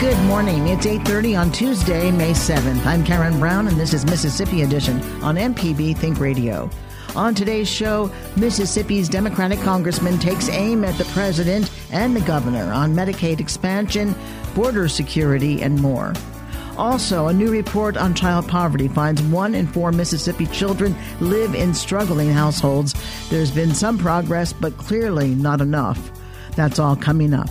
Good morning. It's 8:30 on Tuesday, May 7th. I'm Karen Brown and this is Mississippi Edition on MPB Think Radio. On today's show, Mississippi's Democratic congressman takes aim at the president and the governor on Medicaid expansion, border security, and more. Also, a new report on child poverty finds one in four Mississippi children live in struggling households. There's been some progress, but clearly not enough. That's all coming up.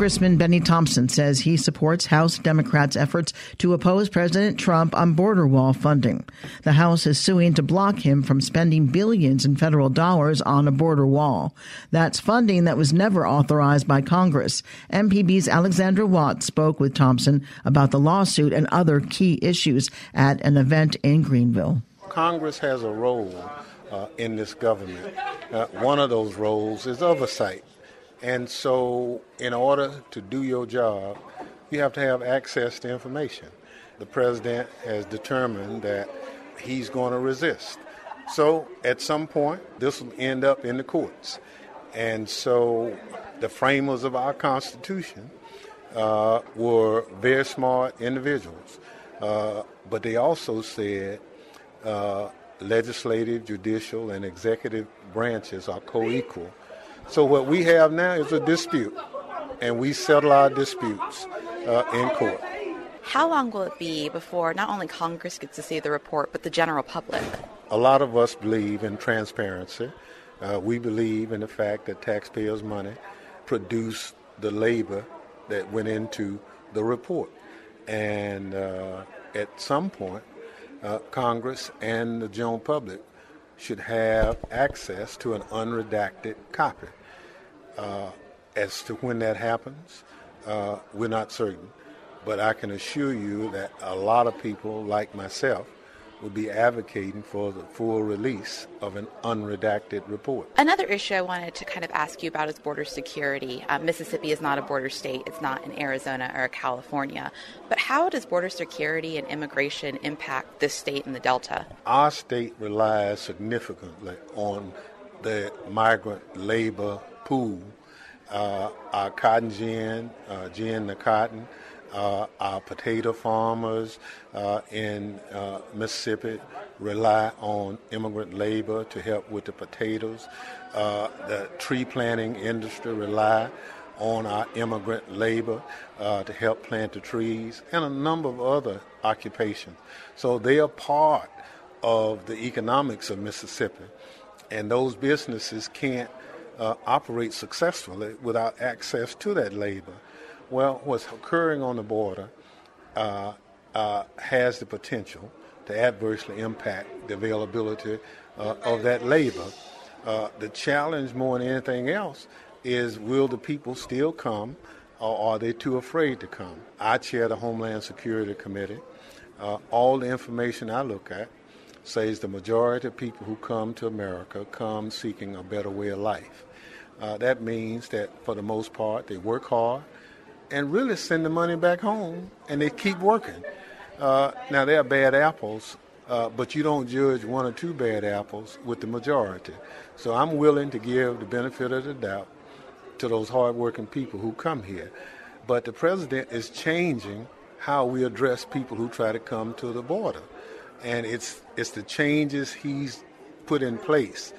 Congressman Benny Thompson says he supports House Democrats' efforts to oppose President Trump on border wall funding. The House is suing to block him from spending billions in federal dollars on a border wall. That's funding that was never authorized by Congress. MPB's Alexandra Watts spoke with Thompson about the lawsuit and other key issues at an event in Greenville. Congress has a role uh, in this government. Uh, one of those roles is oversight. And so, in order to do your job, you have to have access to information. The president has determined that he's going to resist. So, at some point, this will end up in the courts. And so, the framers of our Constitution uh, were very smart individuals. Uh, but they also said uh, legislative, judicial, and executive branches are co equal so what we have now is a dispute, and we settle our disputes uh, in court. How long will it be before not only Congress gets to see the report, but the general public? A lot of us believe in transparency. Uh, we believe in the fact that taxpayers' money produced the labor that went into the report. And uh, at some point, uh, Congress and the general public should have access to an unredacted copy. Uh, as to when that happens, uh, we're not certain. But I can assure you that a lot of people, like myself, will be advocating for the full release of an unredacted report. Another issue I wanted to kind of ask you about is border security. Uh, Mississippi is not a border state, it's not in Arizona or California. But how does border security and immigration impact this state and the Delta? Our state relies significantly on the migrant labor pool, uh, our cotton gin, uh, gin the cotton, uh, our potato farmers uh, in uh, Mississippi rely on immigrant labor to help with the potatoes. Uh, the tree planting industry rely on our immigrant labor to help plant the trees, and a number of other occupations. So they are part of the economics of Mississippi, and those businesses can't uh, operate successfully without access to that labor. Well, what's occurring on the border uh, uh, has the potential to adversely impact the availability uh, of that labor. Uh, the challenge more than anything else is will the people still come or are they too afraid to come? I chair the Homeland Security Committee. Uh, all the information I look at says the majority of people who come to America come seeking a better way of life. Uh, that means that for the most part, they work hard and really send the money back home and they keep working. Uh, now, there are bad apples, uh, but you don't judge one or two bad apples with the majority. So I'm willing to give the benefit of the doubt to those hardworking people who come here. But the president is changing how we address people who try to come to the border. And it's, it's the changes he's put in place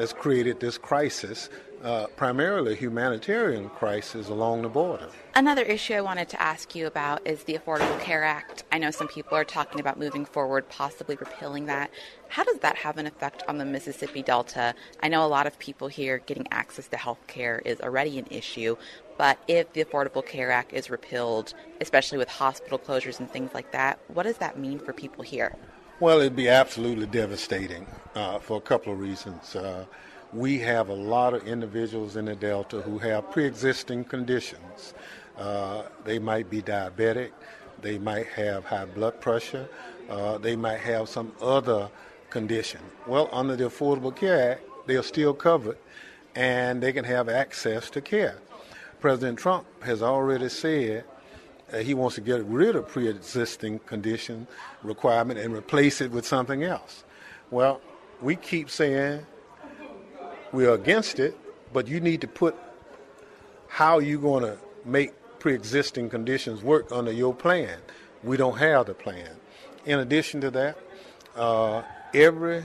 that's created this crisis uh, primarily humanitarian crisis along the border. Another issue I wanted to ask you about is the Affordable Care Act. I know some people are talking about moving forward, possibly repealing that. How does that have an effect on the Mississippi Delta? I know a lot of people here getting access to health care is already an issue, But if the Affordable Care Act is repealed, especially with hospital closures and things like that, what does that mean for people here? Well, it'd be absolutely devastating uh, for a couple of reasons. Uh, we have a lot of individuals in the Delta who have pre existing conditions. Uh, they might be diabetic, they might have high blood pressure, uh, they might have some other condition. Well, under the Affordable Care Act, they are still covered and they can have access to care. President Trump has already said uh, he wants to get rid of pre-existing condition requirement and replace it with something else. Well, we keep saying we're against it, but you need to put how you're going to make pre-existing conditions work under your plan. We don't have the plan. In addition to that, uh, every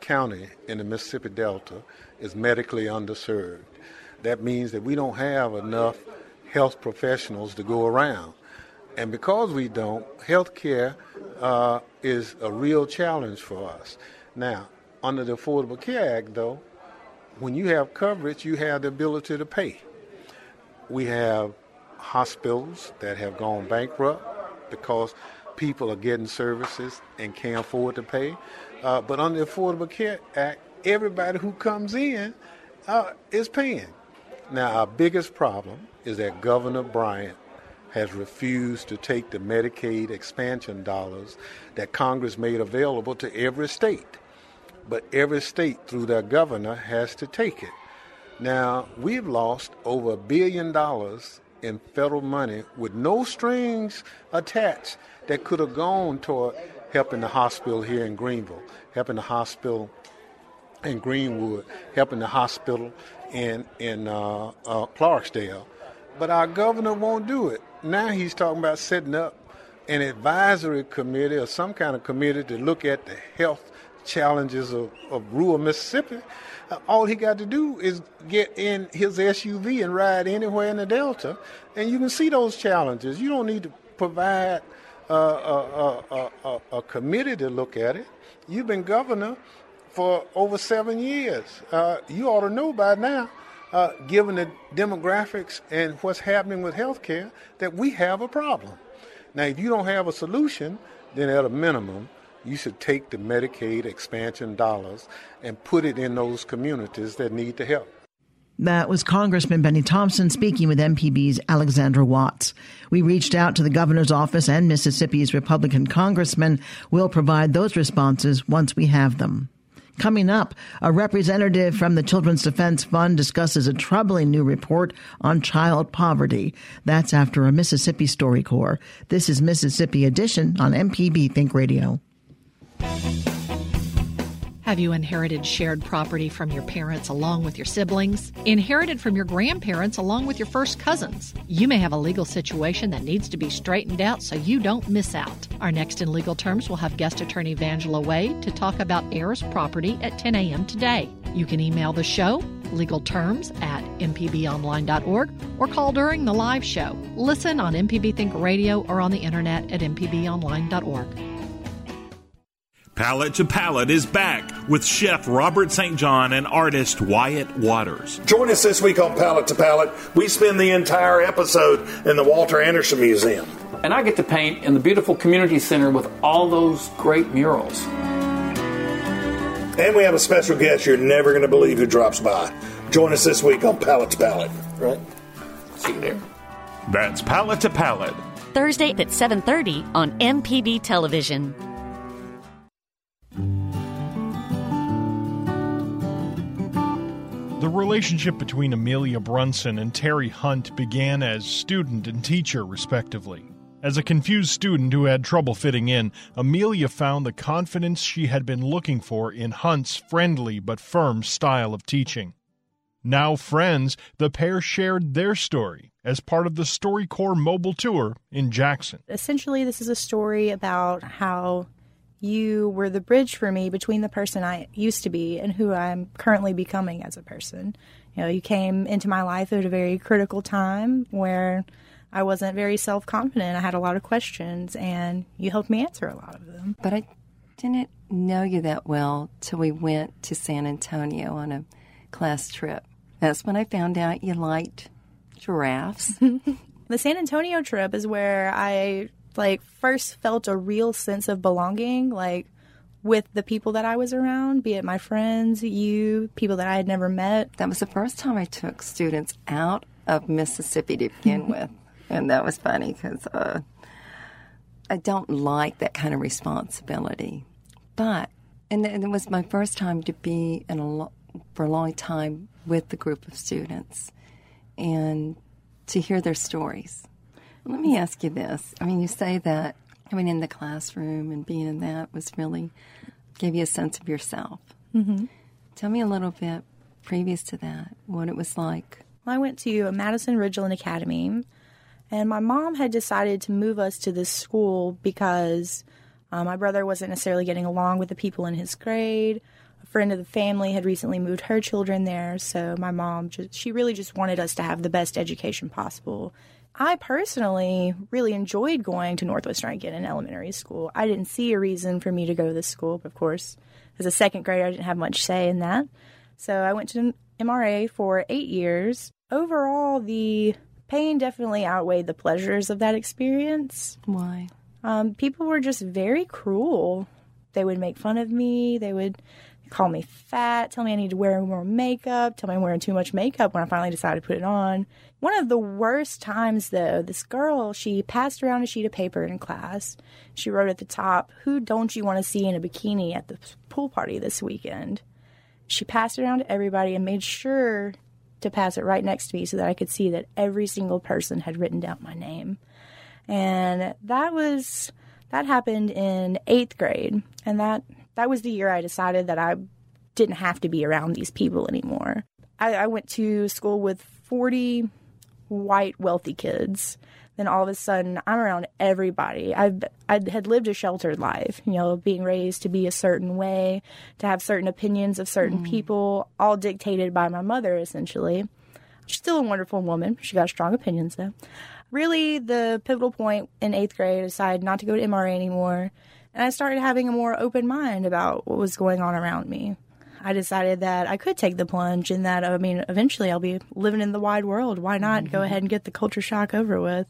county in the Mississippi Delta is medically underserved. That means that we don't have enough health professionals to go around. And because we don't, health care uh, is a real challenge for us. Now, under the Affordable Care Act, though, when you have coverage, you have the ability to pay. We have hospitals that have gone bankrupt because people are getting services and can't afford to pay. Uh, but under the Affordable Care Act, everybody who comes in uh, is paying. Now, our biggest problem is that Governor Bryant has refused to take the Medicaid expansion dollars that Congress made available to every state. But every state, through their governor, has to take it. Now, we've lost over a billion dollars in federal money with no strings attached that could have gone toward helping the hospital here in Greenville, helping the hospital in Greenwood, helping the hospital in in uh, uh, Clarksdale. But our governor won't do it. Now he's talking about setting up an advisory committee or some kind of committee to look at the health challenges of, of rural Mississippi. Uh, all he got to do is get in his SUV and ride anywhere in the Delta, and you can see those challenges. You don't need to provide uh, a, a, a, a committee to look at it. You've been governor for over seven years. Uh, you ought to know by now, uh, given the demographics and what's happening with healthcare, that we have a problem. Now, if you don't have a solution, then at a minimum, you should take the Medicaid expansion dollars and put it in those communities that need the help. That was Congressman Benny Thompson speaking with MPB's Alexandra Watts. We reached out to the governor's office and Mississippi's Republican congressman. We'll provide those responses once we have them. Coming up, a representative from the Children's Defense Fund discusses a troubling new report on child poverty. That's after a Mississippi story StoryCorps. This is Mississippi Edition on MPB Think Radio. Have you inherited shared property from your parents along with your siblings? Inherited from your grandparents along with your first cousins? You may have a legal situation that needs to be straightened out so you don't miss out. Our next in legal terms will have guest attorney Vangela Wade to talk about heirs property at 10 a.m. today. You can email the show, legal terms at mpbonline.org, or call during the live show. Listen on MPB Think Radio or on the internet at mpbonline.org. Palate to Palette is back with Chef Robert St. John and artist Wyatt Waters. Join us this week on Palate to Palette. We spend the entire episode in the Walter Anderson Museum. And I get to paint in the beautiful community center with all those great murals. And we have a special guest you're never going to believe who drops by. Join us this week on Palate to Palette. Right? See you there. That's Palate to Palette. Thursday at 7:30 on MPB Television. The relationship between Amelia Brunson and Terry Hunt began as student and teacher, respectively. As a confused student who had trouble fitting in, Amelia found the confidence she had been looking for in Hunt's friendly but firm style of teaching. Now friends, the pair shared their story as part of the StoryCorps mobile tour in Jackson. Essentially, this is a story about how you were the bridge for me between the person I used to be and who I'm currently becoming as a person. You know, you came into my life at a very critical time where I wasn't very self confident. I had a lot of questions, and you helped me answer a lot of them. But I didn't know you that well till we went to San Antonio on a class trip. That's when I found out you liked Giraffes. the San Antonio trip is where I like first felt a real sense of belonging, like with the people that I was around, be it my friends, you, people that I had never met. That was the first time I took students out of Mississippi to begin with, and that was funny because uh, I don't like that kind of responsibility. But and, and it was my first time to be in a lo- for a long time with the group of students and to hear their stories. Let me ask you this. I mean, you say that coming in the classroom and being in that was really gave you a sense of yourself. Mm-hmm. Tell me a little bit previous to that, what it was like. I went to Madison Ridgeland Academy, and my mom had decided to move us to this school because uh, my brother wasn't necessarily getting along with the people in his grade. A friend of the family had recently moved her children there, so my mom just she really just wanted us to have the best education possible. I personally really enjoyed going to Northwest Rankin in elementary school. I didn't see a reason for me to go to this school, but of course, as a second grader, I didn't have much say in that. So I went to MRA for eight years. Overall, the pain definitely outweighed the pleasures of that experience. Why? Um, people were just very cruel. They would make fun of me. They would call me fat, tell me I need to wear more makeup, tell me I'm wearing too much makeup when I finally decided to put it on. One of the worst times, though, this girl, she passed around a sheet of paper in class. She wrote at the top, Who don't you want to see in a bikini at the pool party this weekend? She passed it around to everybody and made sure to pass it right next to me so that I could see that every single person had written down my name. And that was that happened in eighth grade. And that that was the year I decided that I didn't have to be around these people anymore. I, I went to school with 40 white, wealthy kids. Then all of a sudden, I'm around everybody. I've I had lived a sheltered life, you know, being raised to be a certain way, to have certain opinions of certain mm. people, all dictated by my mother, essentially. She's still a wonderful woman. She got strong opinions, though. Really, the pivotal point in eighth grade, I decided not to go to MRA anymore and I started having a more open mind about what was going on around me. I decided that I could take the plunge and that, I mean, eventually I'll be living in the wide world. Why not mm-hmm. go ahead and get the culture shock over with?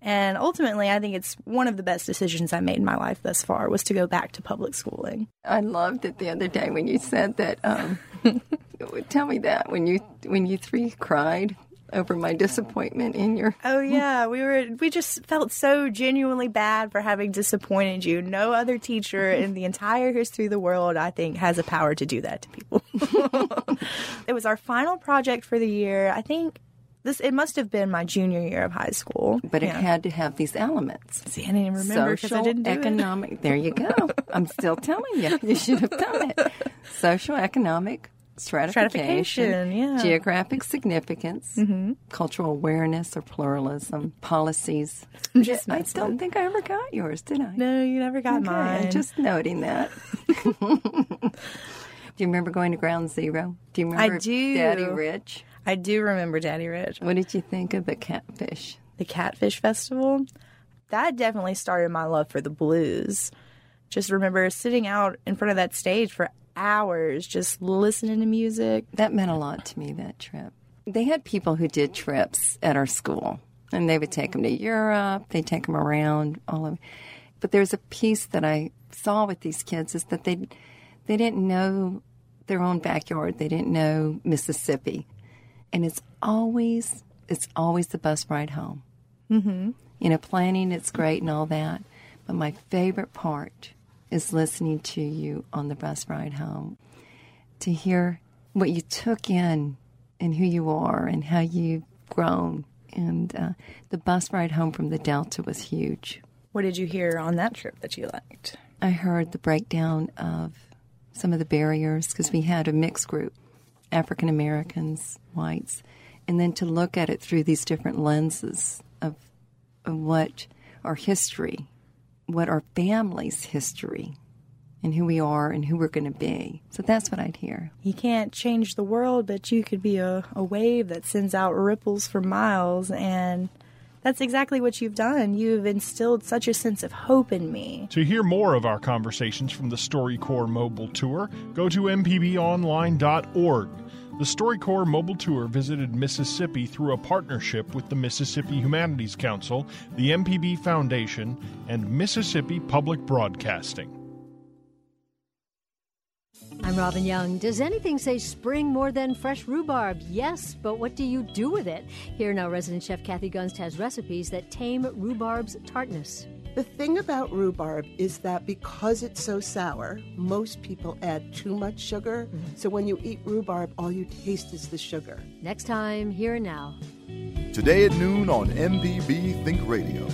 And ultimately, I think it's one of the best decisions I made in my life thus far was to go back to public schooling. I loved it the other day when you said that. Um, tell me that when you when you three cried over my disappointment in your Oh yeah, we were we just felt so genuinely bad for having disappointed you. No other teacher in the entire history of the world I think has a power to do that to people. it was our final project for the year. I think this it must have been my junior year of high school. But it had to have these elements. See, I didn't even remember because I didn't do economic. It. There you go. I'm still telling you, you should have done it. Social, economic, stratification, stratification yeah. geographic significance, mm-hmm. cultural awareness or pluralism, policies. Just I don't think I ever got yours, did I? No, you never got okay, mine. I'm just noting that. do you remember going to Ground Zero? Do you remember I do. Daddy Rich? I do remember Daddy Rich. What did you think of the Catfish? The Catfish Festival? That definitely started my love for the blues. Just remember sitting out in front of that stage for hours just listening to music. That meant a lot to me, that trip. They had people who did trips at our school, and they would take them to Europe, they'd take them around, all of But there's a piece that I saw with these kids is that they, they didn't know their own backyard, they didn't know Mississippi. And it's always, it's always the bus ride home. Mm-hmm. You know, planning, it's great and all that. But my favorite part is listening to you on the bus ride home to hear what you took in and who you are and how you've grown. And uh, the bus ride home from the Delta was huge. What did you hear on that trip that you liked? I heard the breakdown of some of the barriers because we had a mixed group African Americans, whites, and then to look at it through these different lenses of, of what our history what our family's history and who we are and who we're going to be. So that's what I'd hear. You can't change the world, but you could be a, a wave that sends out ripples for miles. And that's exactly what you've done. You've instilled such a sense of hope in me. To hear more of our conversations from the StoryCorps mobile tour, go to mpbonline.org. The StoryCorps mobile tour visited Mississippi through a partnership with the Mississippi Humanities Council, the MPB Foundation, and Mississippi Public Broadcasting. I'm Robin Young. Does anything say spring more than fresh rhubarb? Yes, but what do you do with it? Here now, resident chef Kathy Gunst has recipes that tame rhubarb's tartness. The thing about rhubarb is that because it's so sour, most people add too much sugar. Mm-hmm. So when you eat rhubarb, all you taste is the sugar. Next time, here and now. Today at noon on MPB Think Radio.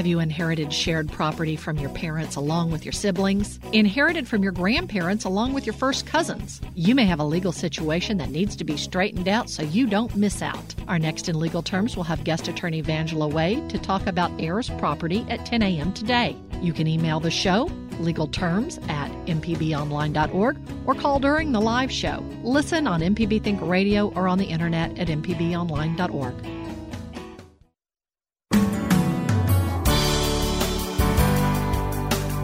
Have you inherited shared property from your parents along with your siblings? Inherited from your grandparents along with your first cousins? You may have a legal situation that needs to be straightened out so you don't miss out. Our next in legal terms will have guest attorney Vangela Wade to talk about heirs property at 10 a.m. today. You can email the show legal terms at mpbonline.org or call during the live show. Listen on MPB Think Radio or on the internet at mpbonline.org.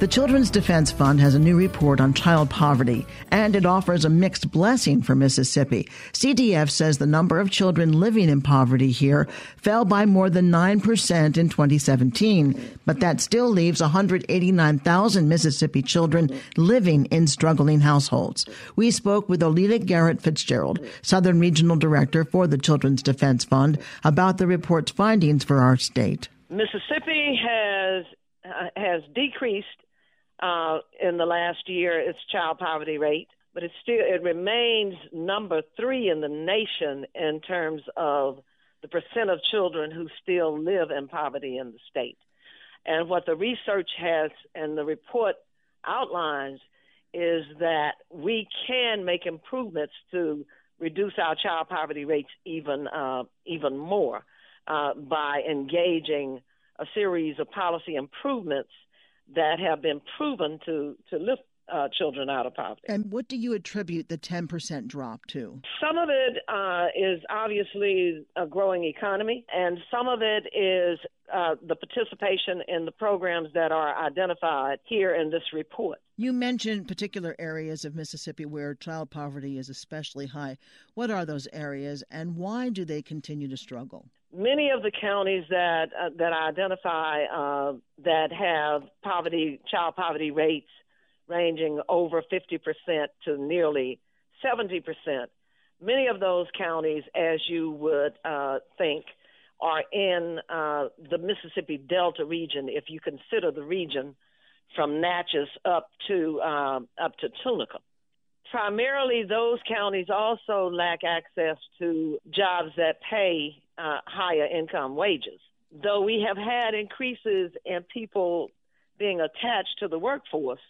The Children's Defense Fund has a new report on child poverty, and it offers a mixed blessing for Mississippi. CDF says the number of children living in poverty here fell by more than 9% in 2017, but that still leaves 189,000 Mississippi children living in struggling households. We spoke with Oleta Garrett Fitzgerald, Southern Regional Director for the Children's Defense Fund, about the report's findings for our state. Mississippi has uh, has decreased uh, in the last year its child poverty rate, but it still it remains number three in the nation in terms of the percent of children who still live in poverty in the state. And what the research has and the report outlines is that we can make improvements to reduce our child poverty rates even uh, even more uh, by engaging a series of policy improvements that have been proven to to lift uh, children out of poverty. And what do you attribute the 10% drop to? Some of it uh, is obviously a growing economy, and some of it is uh, the participation in the programs that are identified here in this report. You mentioned particular areas of Mississippi where child poverty is especially high. What are those areas, and why do they continue to struggle? many of the counties that uh, that I identify uh, that have poverty, child poverty rates ranging over 50% to nearly 70%. Many of those counties, as you would uh, think, are in uh, the Mississippi Delta region. If you consider the region from Natchez up to uh, up to Tunica primarily those counties also lack access to jobs that pay uh, higher income wages. Though we have had increases in people being attached to the workforce,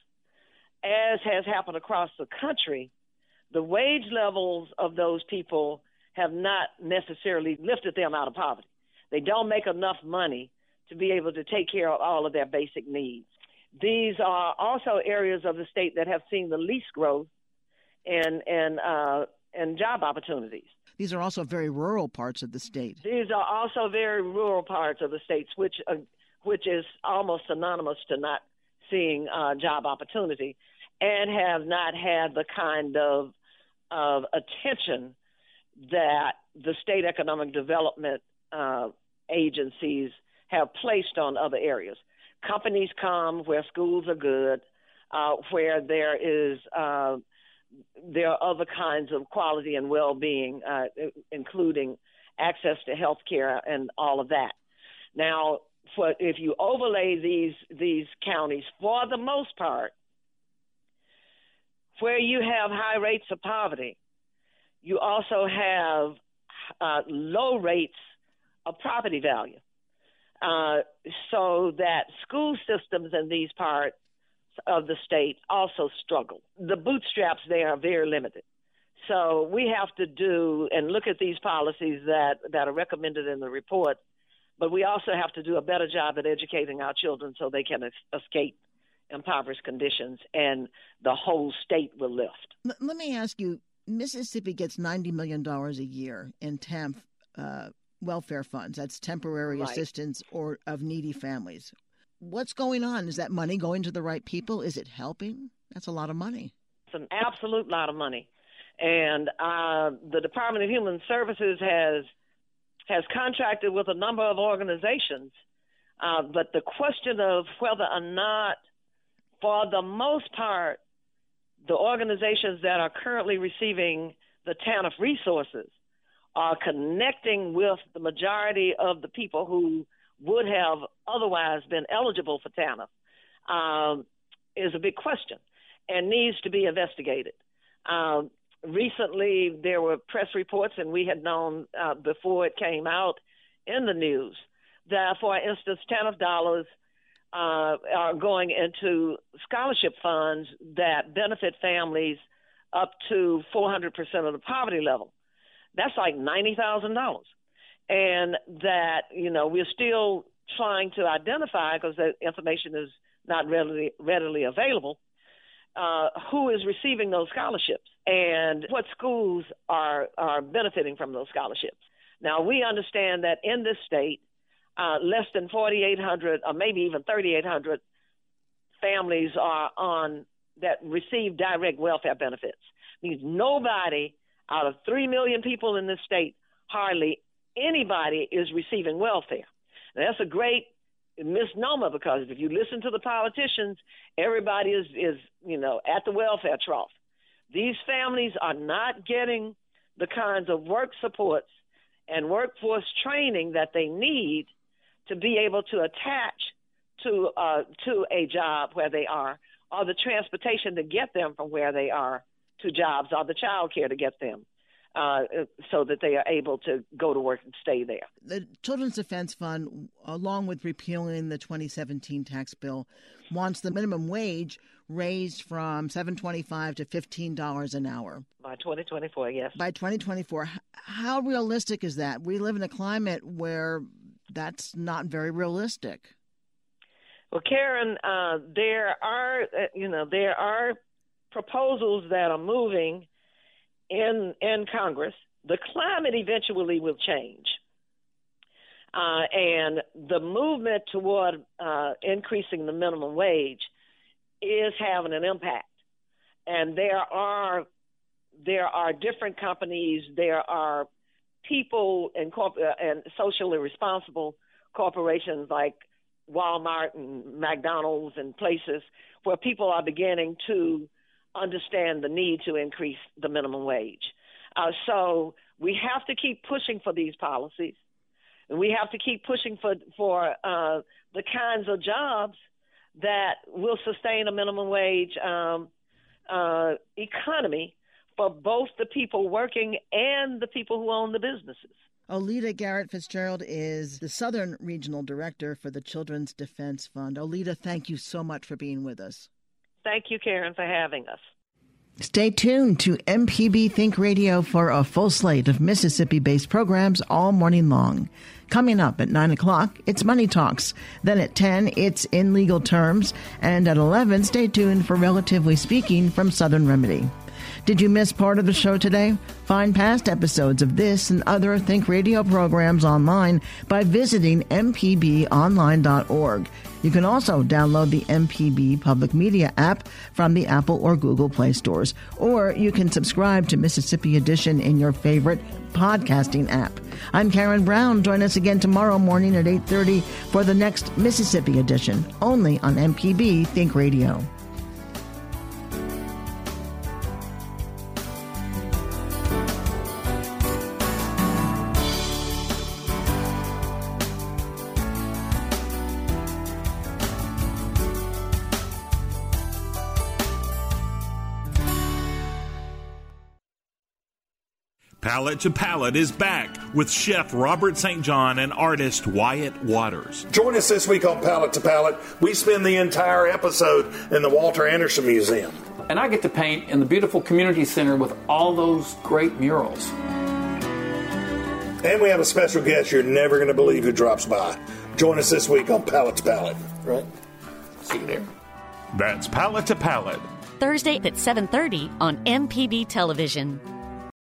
as has happened across the country, the wage levels of those people have not necessarily lifted them out of poverty. They don't make enough money to be able to take care of all of their basic needs. These are also areas of the state that have seen the least growth and and uh, and job opportunities. These are also very rural parts of the state. These are also very rural parts of the states, which uh, which is almost synonymous to not seeing uh, job opportunity, and have not had the kind of of attention that the state economic development uh, agencies have placed on other areas. Companies come where schools are good, uh, where there is uh, there are other kinds of quality and well-being, uh, including access to health care and all of that. Now, for, if you overlay these these counties, for the most part, where you have high rates of poverty, you also have uh, low rates of property value. Uh, so that school systems in these parts of the state also struggle. The bootstraps there are very limited. So we have to do and look at these policies that, that are recommended in the report, but we also have to do a better job at educating our children so they can escape impoverished conditions and the whole state will lift. Let me ask you Mississippi gets $90 million a year in TANF uh, welfare funds. That's temporary Right. assistance or of needy families. What's going on? Is that money going to the right people? Is it helping? That's a lot of money. It's an absolute lot of money, and uh, the Department of Human Services has has contracted with a number of organizations. Uh, but the question of whether or not, for the most part, the organizations that are currently receiving the TANF resources are connecting with the majority of the people who would have otherwise been eligible for TANF um, is a big question and needs to be investigated. Um, recently, there were press reports, and we had known uh, before it came out in the news that, for instance, TANF dollars uh, are going into scholarship funds that benefit families up to 400% of the poverty level. That's like $90,000. And that, you know, we're still trying to identify because the information is not readily, readily available. Uh, who is receiving those scholarships and what schools are are benefiting from those scholarships. Now we understand that in this state, uh, less than 4,800 or maybe even 3,800 families are on that receive direct welfare benefits. It Means nobody out of three million people in this state, hardly anybody is receiving welfare. Now, that's a great misnomer because if you listen to the politicians, everybody is is you know at the welfare trough. These families are not getting the kinds of work supports and workforce training that they need to be able to attach to uh, to a job where they are, or the transportation to get them from where they are to jobs, or the child care to get them. Uh, so that they are able to go to work and stay there. The Children's Defense Fund, along with repealing the 2017 tax bill, wants the minimum wage raised from 7.25 to $15 an hour by 2024. Yes, by 2024. How realistic is that? We live in a climate where that's not very realistic. Well, Karen, uh, there are uh, you know there are proposals that are moving in in Congress. The climate eventually will change, uh, and the movement toward uh, increasing the minimum wage is having an impact. And there are there are different companies. There are people and corp- uh, and socially responsible corporations like Walmart and McDonald's and places where people are beginning to understand the need to increase the minimum wage. Uh, so we have to keep pushing for these policies, and we have to keep pushing for for uh, the kinds of jobs that will sustain a minimum wage um, uh, economy for both the people working and the people who own the businesses. Oleta Garrett Fitzgerald is the Southern Regional Director for the Children's Defense Fund. Oleta, thank you so much for being with us. Thank you, Karen, for having us. Stay tuned to MPB Think Radio for a full slate of Mississippi based programs all morning long. Coming up at 9 o'clock, it's Money Talks. Then at 10, it's In Legal Terms. And at 11, stay tuned for Relatively Speaking from Southern Remedy. Did you miss part of the show today? Find past episodes of this and other Think Radio programs online by visiting mpbonline.org. You can also download the MPB Public Media app from the Apple or Google Play stores, or you can subscribe to Mississippi Edition in your favorite podcasting app. I'm Karen Brown. Join us again tomorrow morning at 8:30 for the next Mississippi Edition, only on MPB Think Radio. Palate to Palette is back with Chef Robert St. John and artist Wyatt Waters. Join us this week on Palate to Palette. We spend the entire episode in the Walter Anderson Museum. And I get to paint in the beautiful community center with all those great murals. And we have a special guest you're never going to believe who drops by. Join us this week on Palate to Palette. Right? See you there. That's Palate to Palette. Thursday at 7:30 on MPB Television.